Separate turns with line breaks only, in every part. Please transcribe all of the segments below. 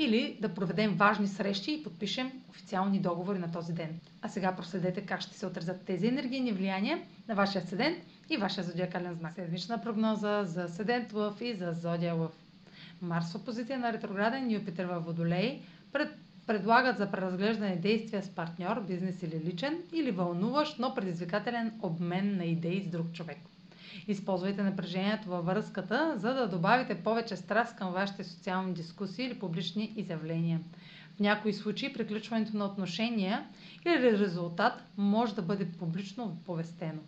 или да проведем важни срещи и подпишем официални договори на този ден. А сега проследете как ще се отразят тези енергийни влияния на вашия седент и вашия зодиакален знак. Седмична прогноза за седент Лъв и за зодия Лъв. Марс в опозиция на ретрограден Юпитер във Водолей пред, предлагат за преразглеждане действия с партньор, бизнес или личен, или вълнуващ, но предизвикателен обмен на идеи с друг човек. Използвайте напрежението във връзката, за да добавите повече страст към вашите социални дискусии или публични изявления. В някои случаи приключването на отношения или резултат може да бъде публично оповестено.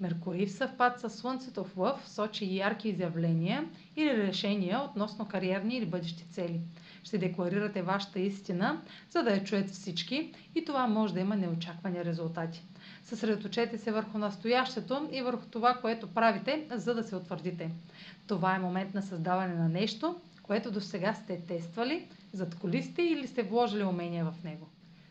Меркурий в съвпад с Слънцето в Лъв сочи ярки изявления или решения относно кариерни или бъдещи цели. Ще декларирате вашата истина, за да я чуят всички и това може да има неочаквани резултати. Съсредоточете се върху настоящето и върху това, което правите, за да се утвърдите. Това е момент на създаване на нещо, което до сега сте тествали, зад колисите или сте вложили умения в него.